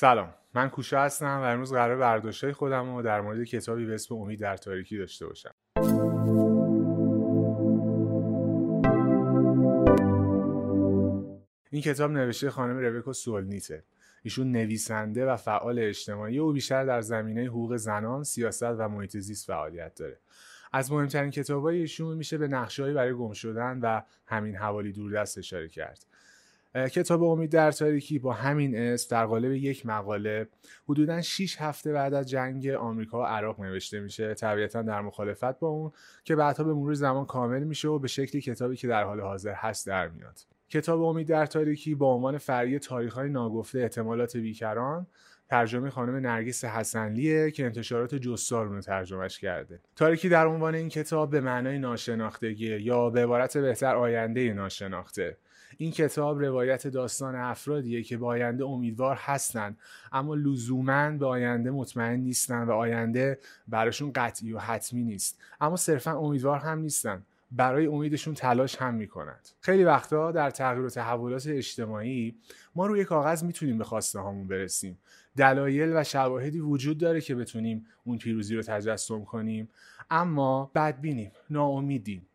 سلام من کوشا هستم و امروز قرار برداشت خودم رو در مورد کتابی به اسم امید در تاریکی داشته باشم این کتاب نوشته خانم ربکا سولنیته ایشون نویسنده و فعال اجتماعی او بیشتر در زمینه حقوق زنان، سیاست و محیط زیست فعالیت داره. از مهمترین کتابای ایشون میشه به نقشه‌ای برای گم شدن و همین حوالی دوردست اشاره کرد. کتاب امید در تاریکی با همین اسم در قالب یک مقاله حدودا 6 هفته بعد از جنگ آمریکا و عراق نوشته میشه. طبیعتا در مخالفت با اون که بعدها به مرور زمان کامل میشه و به شکلی کتابی که در حال حاضر هست در میاد. کتاب امید در تاریکی با عنوان فرعی تاریخ‌های ناگفته احتمالات بیکران ترجمه خانم نرگس حسنلیه که انتشارات جستار رو ترجمهش کرده. تاریکی در عنوان این کتاب به معنای ناشناختگی یا به عبارت بهتر آینده ناشناخته. این کتاب روایت داستان افرادیه که به آینده امیدوار هستند اما لزوما به آینده مطمئن نیستن و آینده براشون قطعی و حتمی نیست. اما صرفا امیدوار هم نیستن. برای امیدشون تلاش هم می‌کنند. خیلی وقتا در تغییر و تحولات اجتماعی ما روی کاغذ می‌تونیم به خواسته هامون برسیم. دلایل و شواهدی وجود داره که بتونیم اون پیروزی رو تجسم کنیم. اما بدبینیم ناامیدیم.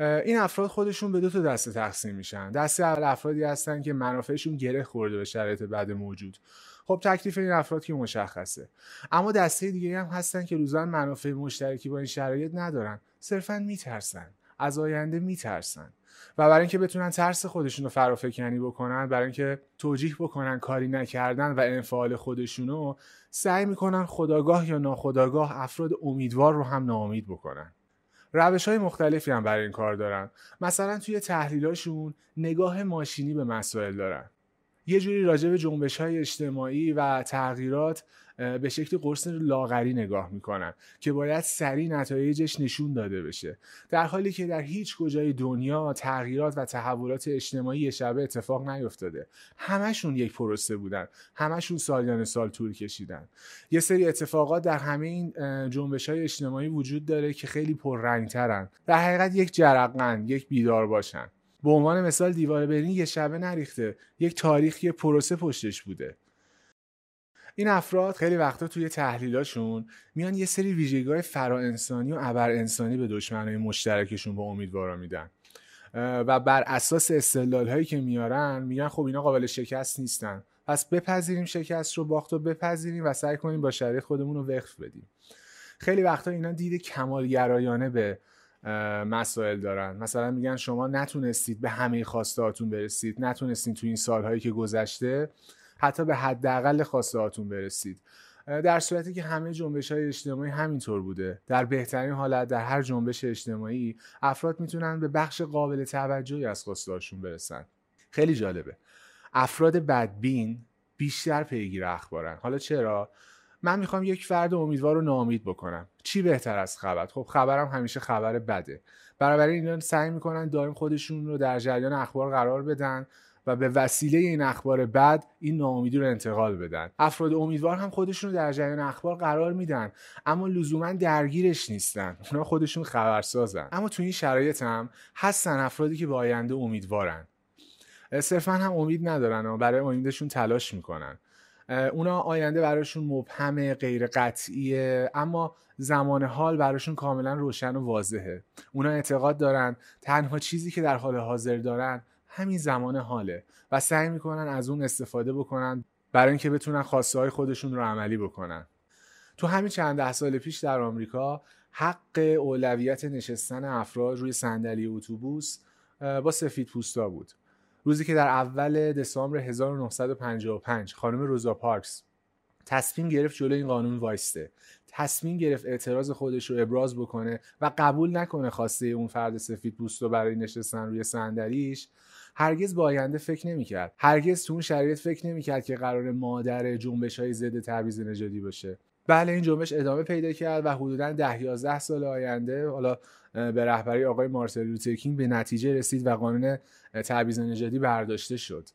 این افراد خودشون به دو تا دسته تقسیم میشن. دسته اول افرادی هستن که منافعشون گره خورده به شرایط بد موجود. خب تکلیف این افراد که مشخصه. اما دسته دیگه هم هستن که روزان منافع مشترکی با این شرایط ندارن. صرفا میترسن. از آینده میترسن. و برای اینکه بتونن ترس خودشون رو فرافکنی بکنن برای اینکه توجیح بکنن کاری نکردن و انفعال خودشونو سعی می‌کنن خداگاه یا ناخداگاه افراد امیدوار رو هم ناامید بکنن. روش های مختلفی هم برای این کار دارن. مثلا توی تحلیلاشون نگاه ماشینی به مسائل دارن. یه جوری راجع به جنبش های اجتماعی و تغییرات به شکل قرص لاغری نگاه می‌کنن که باید سریع نتایجش نشون داده بشه. در حالی که در هیچ کجای دنیا تغییرات و تحولات اجتماعی یه شبه اتفاق نیفتاده. همشون یک پروسه بودن. همشون سالیان سال طول کشیدن. یه سری اتفاقات در همه این جنبش های اجتماعی وجود داره که خیلی پررنگترن. در حقیقت یک جرقن یک بیدار باشن. به عنوان مثال دیوار برلین یه شبه نریخته. یک تاریخی پروسه پشتش بوده. این افراد خیلی وقتا توی تحلیلاشون میان یه سری ویژگی‌های فرا انسانی و ابر انسانی به دشمنای مشترکشون با امیدوارا میدن. و بر اساس استدلال هایی که میارن میگن خب اینا قابل شکست نیستن. پس بپذیریم شکست رو باخت و بپذیریم و سعی کنیم با شرایط خودمون رو وقف بدیم. خیلی وقتا اینا دید کمالگرایانه به مسائل دارن. مثلا میگن شما نتونستید به همه خواستهاتون برسید نتونستید تو این سالهایی که گذشته حتی به حداقل خواسته هاتون برسید در صورتی که همه جنبش های اجتماعی همینطور بوده. در بهترین حالت در هر جنبش اجتماعی افراد می‌تونن به بخش قابل توجهی از خواسته هاشون برسن. خیلی جالبه. افراد بدبین بیشتر پیگیر اخبارن. حالا چرا؟ من می‌خوام یک فرد امیدوار رو ناامید بکنم. چی بهتر از خبر؟ خب خبرم همیشه خبر بده. برابر اینا سعی می‌کنن دائم خودشون رو در جریان اخبار قرار بدن. و به وسیله این اخبار بد این ناامیدی رو انتقال بدن. افراد امیدوار هم خودشون رو در جریان اخبار قرار میدن اما لزوما درگیرش نیستن. اونا خودشون خبرسازن. اما تو این شرایط هم هستن افرادی که به آینده امیدوارن. صرفا هم امید ندارن و برای امیدشون تلاش می‌کنن. اونا آینده براشون مبهم غیر قطعیه اما زمان حال براشون کاملا روشن و واضحه. اونا اعتقاد دارن تنها چیزی که در حال حاضر دارن همین زمان حاله و سعی می‌کنن از اون استفاده بکنن برای اینکه بتونن خواسته های خودشون رو عملی بکنن. تو همین چند ده سال پیش در آمریکا حق اولویت نشستن افراد روی صندلی اتوبوس با سفید پوستا بود. روزی که در اول دسامبر 1955 خانم روزا پارکس تصمیم گرفت جلوی این قانون وایسته. تصمیم گرفت اعتراض خودش رو ابراز بکنه و قبول نکنه خواسته اون فرد سفید پوست رو برای نشستن روی صندلیش هرگز با آینده فکر نمی‌کرد. هرگز تو اون شرایط فکر نمی‌کرد که قرار مادر جنبش های ضد تبعیض نژادی باشه. بله این جنبش ادامه پیدا کرد و حدودا ده 11 سال آینده حالا به رهبری آقای مارتین لوتر به نتیجه رسید و قانون تبعیض نژادی برداشته شد.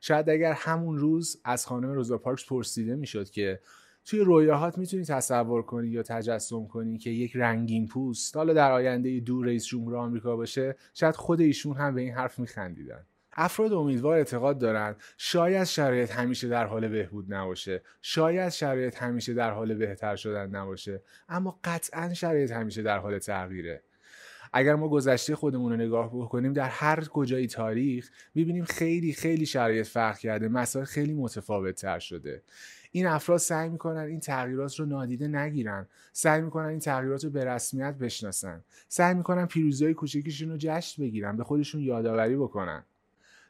شاید اگر همون روز از خانم روزا پارکس پرسیده می‌شد که توی رویاهات می‌تونی تصور کنی یا تجسم کنی که یک رنگین پوست حالا در آینده دور رئیس جمهور آمریکا باشه شاید خود ایشون هم به این حرف میخندیدن. افراد امیدوار اعتقاد دارند شاید شرایط همیشه در حال بهبود نباشه شاید شرایط همیشه در حال بهتر شدن نباشه اما قطعا شرایط همیشه در حال تغییره. اگر ما گذشته خودمون رو نگاه بکنیم در هر کجای تاریخ می‌بینیم خیلی خیلی شرایط فرق کرده مسائل خیلی متفاوت تر شده. این افراد سعی می‌کنن این تغییرات رو نادیده نگیرن. سعی می‌کنن این تغییرات رو به رسمیت بشناسن. سعی می‌کنن پیروزی کوچکشون رو جشن بگیرن به خودشون یادآوری بکنن.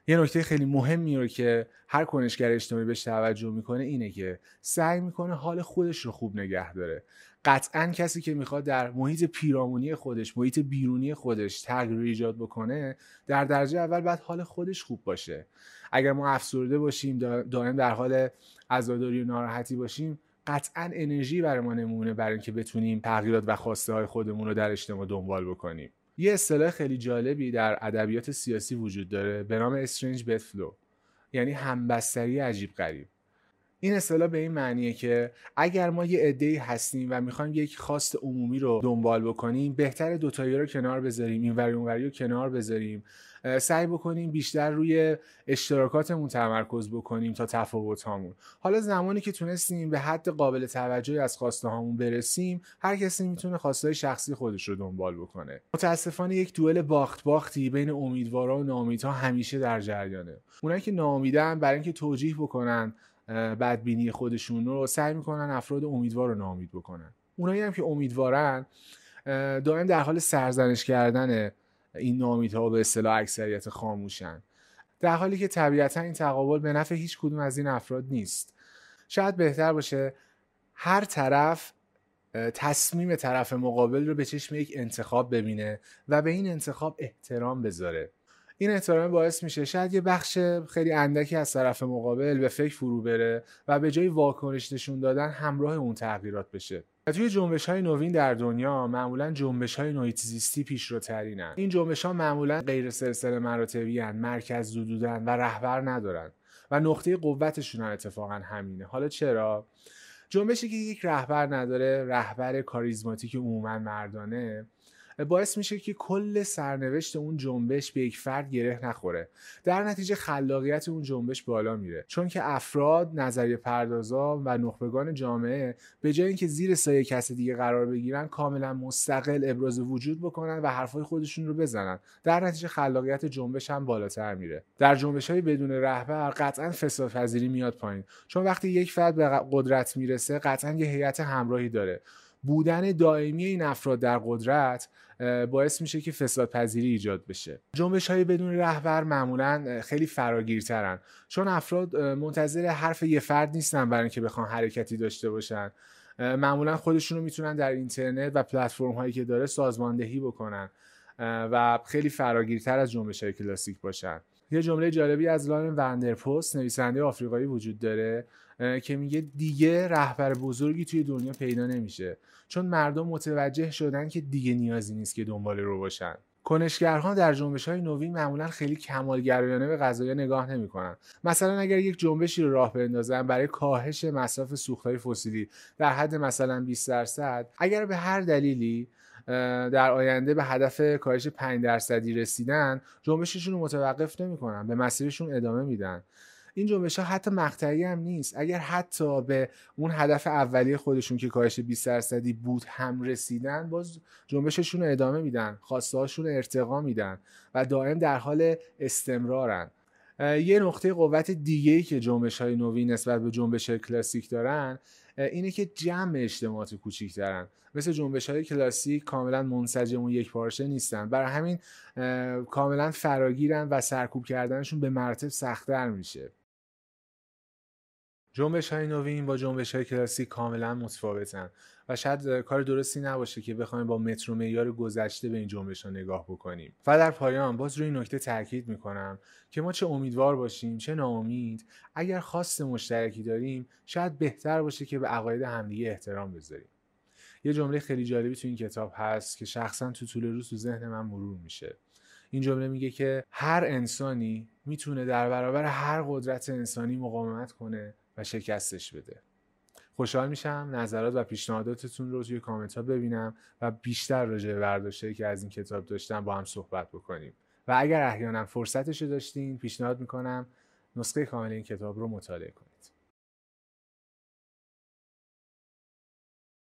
یه نکته خیلی مهمی رو که هر کنشگر اجتماعی بهش توجه می‌کنه اینه که سعی می‌کنه حال خودش رو خوب نگه داره. قطعا کسی که می‌خواد در محیط پیرامونی خودش محیط بیرونی خودش تغییر ایجاد بکنه در درجه اول باید حال خودش خوب باشه. اگر ما افسرده باشیم دائم در حال عزاداری و ناراحتی باشیم قطعا انرژی برای ما نمونه برای اینکه بتونیم تغییرات و خواسته های خودمون رو در اجتماع دنبال بکنیم. یه اصطلاح خیلی جالبی در ادبیات سیاسی وجود داره به نام استرنج بت فلو یعنی همبستری عجیب غریب. این اصطلاح به این معنیه که اگر ما یه عده‌ای هستیم و می‌خوایم یک خواست عمومی رو دنبال بکنیم بهتر دوتایی رو کنار بذاریم این وری رو کنار بذاریم. سعی بکنیم بیشتر روی اشتراکاتمون تمرکز بکنیم تا تفاوت هامون حالا زمانی که تونستیم به حد قابل توجهی از خواسته هامون برسیم هر کسی می‌تونه خواسته شخصی خودش رو دنبال بکنه. متاسفانه یک دوئل باخت باختی بین امیدوارا و ناامیدها همیشه در جریانه. اونایی که ناامیدن برای اینکه توجیه بکنن بدبینی خودشون رو سعی می‌کنن افراد امیدوار رو ناامید بکنن. اونایی هم که امیدوارن دائم در حال سرزنش کردن این ناامیدها به اصطلاح اکثریت خاموشن. در حالی که طبیعتا این تقابل به نفع هیچ کدوم از این افراد نیست. شاید بهتر باشه هر طرف تصمیم طرف مقابل رو به چشم یک انتخاب ببینه و به این انتخاب احترام بذاره. این احترام باعث میشه شاید یه بخش خیلی اندکی از طرف مقابل به فکر فرو بره و به جای واکنش نشون دادن همراه اون تغییرات بشه. و توی جنبش های نوین در دنیا معمولا جنبش های محیط زیستی پیشروترینن. این جنبش ها معمولا غیر سلسله مراتبی هن، مرکز زدودن و رهبر ندارن و نقطه قوتشون هم اتفاقا همینه. حالا چرا؟ جنبشی که یک رهبر نداره رهبر کاریزماتیک عموما مردانه باعث میشه که کل سرنوشت اون جنبش به یک فرد گره نخوره. در نتیجه خلاقیت اون جنبش بالا میره. چون که افراد نظریه پردازا و نخبگان جامعه به جای اینکه زیر سایه کس دیگه قرار بگیرن کاملا مستقل ابراز وجود بکنن و حرفای خودشون رو بزنن. در نتیجه خلاقیت جنبش هم بالاتر میره. در جنبش های بدون رهبر قطعا فساد پذیری میاد پایین. چون وقتی یک فرد به قدرت می‌رسه قطعا یه هیئت همراهی داره. بودن دائمی این افراد در قدرت باعث میشه که فساد پذیری ایجاد بشه. جنبش های بدون رهبر معمولا خیلی فراگیرترن. چون افراد منتظر حرف یه فرد نیستن برای اینکه بخوان حرکتی داشته باشن. معمولا خودشون می‌تونن در اینترنت و پلتفرم هایی که داره سازماندهی بکنن. و خیلی فراگیرتر از جنبش های کلاسیک باشن. یه جمله جالبی از لارن وندرپوست نویسنده آفریقایی وجود داره که میگه دیگه رهبر بزرگی توی دنیا پیدا نمیشه. چون مردم متوجه شدن که دیگه نیازی نیست که دنبال رو باشن. کنشگرها در جنبش های نوین معمولا خیلی کمالگرایانه به قضایا نگاه نمی‌کنن. مثلا اگر یک جنبشی رو راه بندازن برای کاهش مصرف سوختهای فسیلی در حد مثلا 20 درصد اگر به هر دلیلی در آینده به هدف کاهش 5 درصدی رسیدن جنبششون رو متوقف نمی‌کنن به مسیرشون ادامه میدن. این جنبش ها حتی مقطعی هم نیست. اگر حتی به اون هدف اولیه خودشون که کاهش 20 درصدی بود هم رسیدن باز جنبششون رو ادامه میدن خواسته هاشون ارتقا میدن و دائم در حال استمرارن. یه نقطه قوت دیگه ای که جنبش های نوین نسبت به جنبش کلاسیک دارن اینه که جمع اجتماعات کوچیک دارن مثل جنبش های کلاسیک کاملا منسجم و یک پارچه نیستن. برای همین کاملا فراگیرن و سرکوب کردنشون به مراتب سختتر میشه. جنبش های نوین با جنبش های کلاسیک کاملا متفاوتن و شاید کار درستی نباشه که بخوایم با متر و معیار گذشته به این جنبش ها نگاه بکنیم. و در پایان باز روی نکته تاکید می‌کنم که ما چه امیدوار باشیم چه ناامید اگر خواست مشترکی داریم شاید بهتر باشه که به عقاید همدیگه احترام بذاریم. یه جمله خیلی جالبی تو این کتاب هست که شخصا تو طول روز تو ذهن من مرور میشه. این جمله میگه که هر انسانی می‌تونه در برابر هر قدرت انسانی مقاومت کنه و شکستش بده. خوشحال میشم نظرات و پیشنهاداتتون رو توی کامنت ها ببینم و بیشتر راجع به برداشتهایی که از این کتاب داشتم با هم صحبت بکنیم. و اگر احیانا فرصتش رو داشتین پیشنهاد می‌کنم نسخه کامل این کتاب رو مطالعه کنید.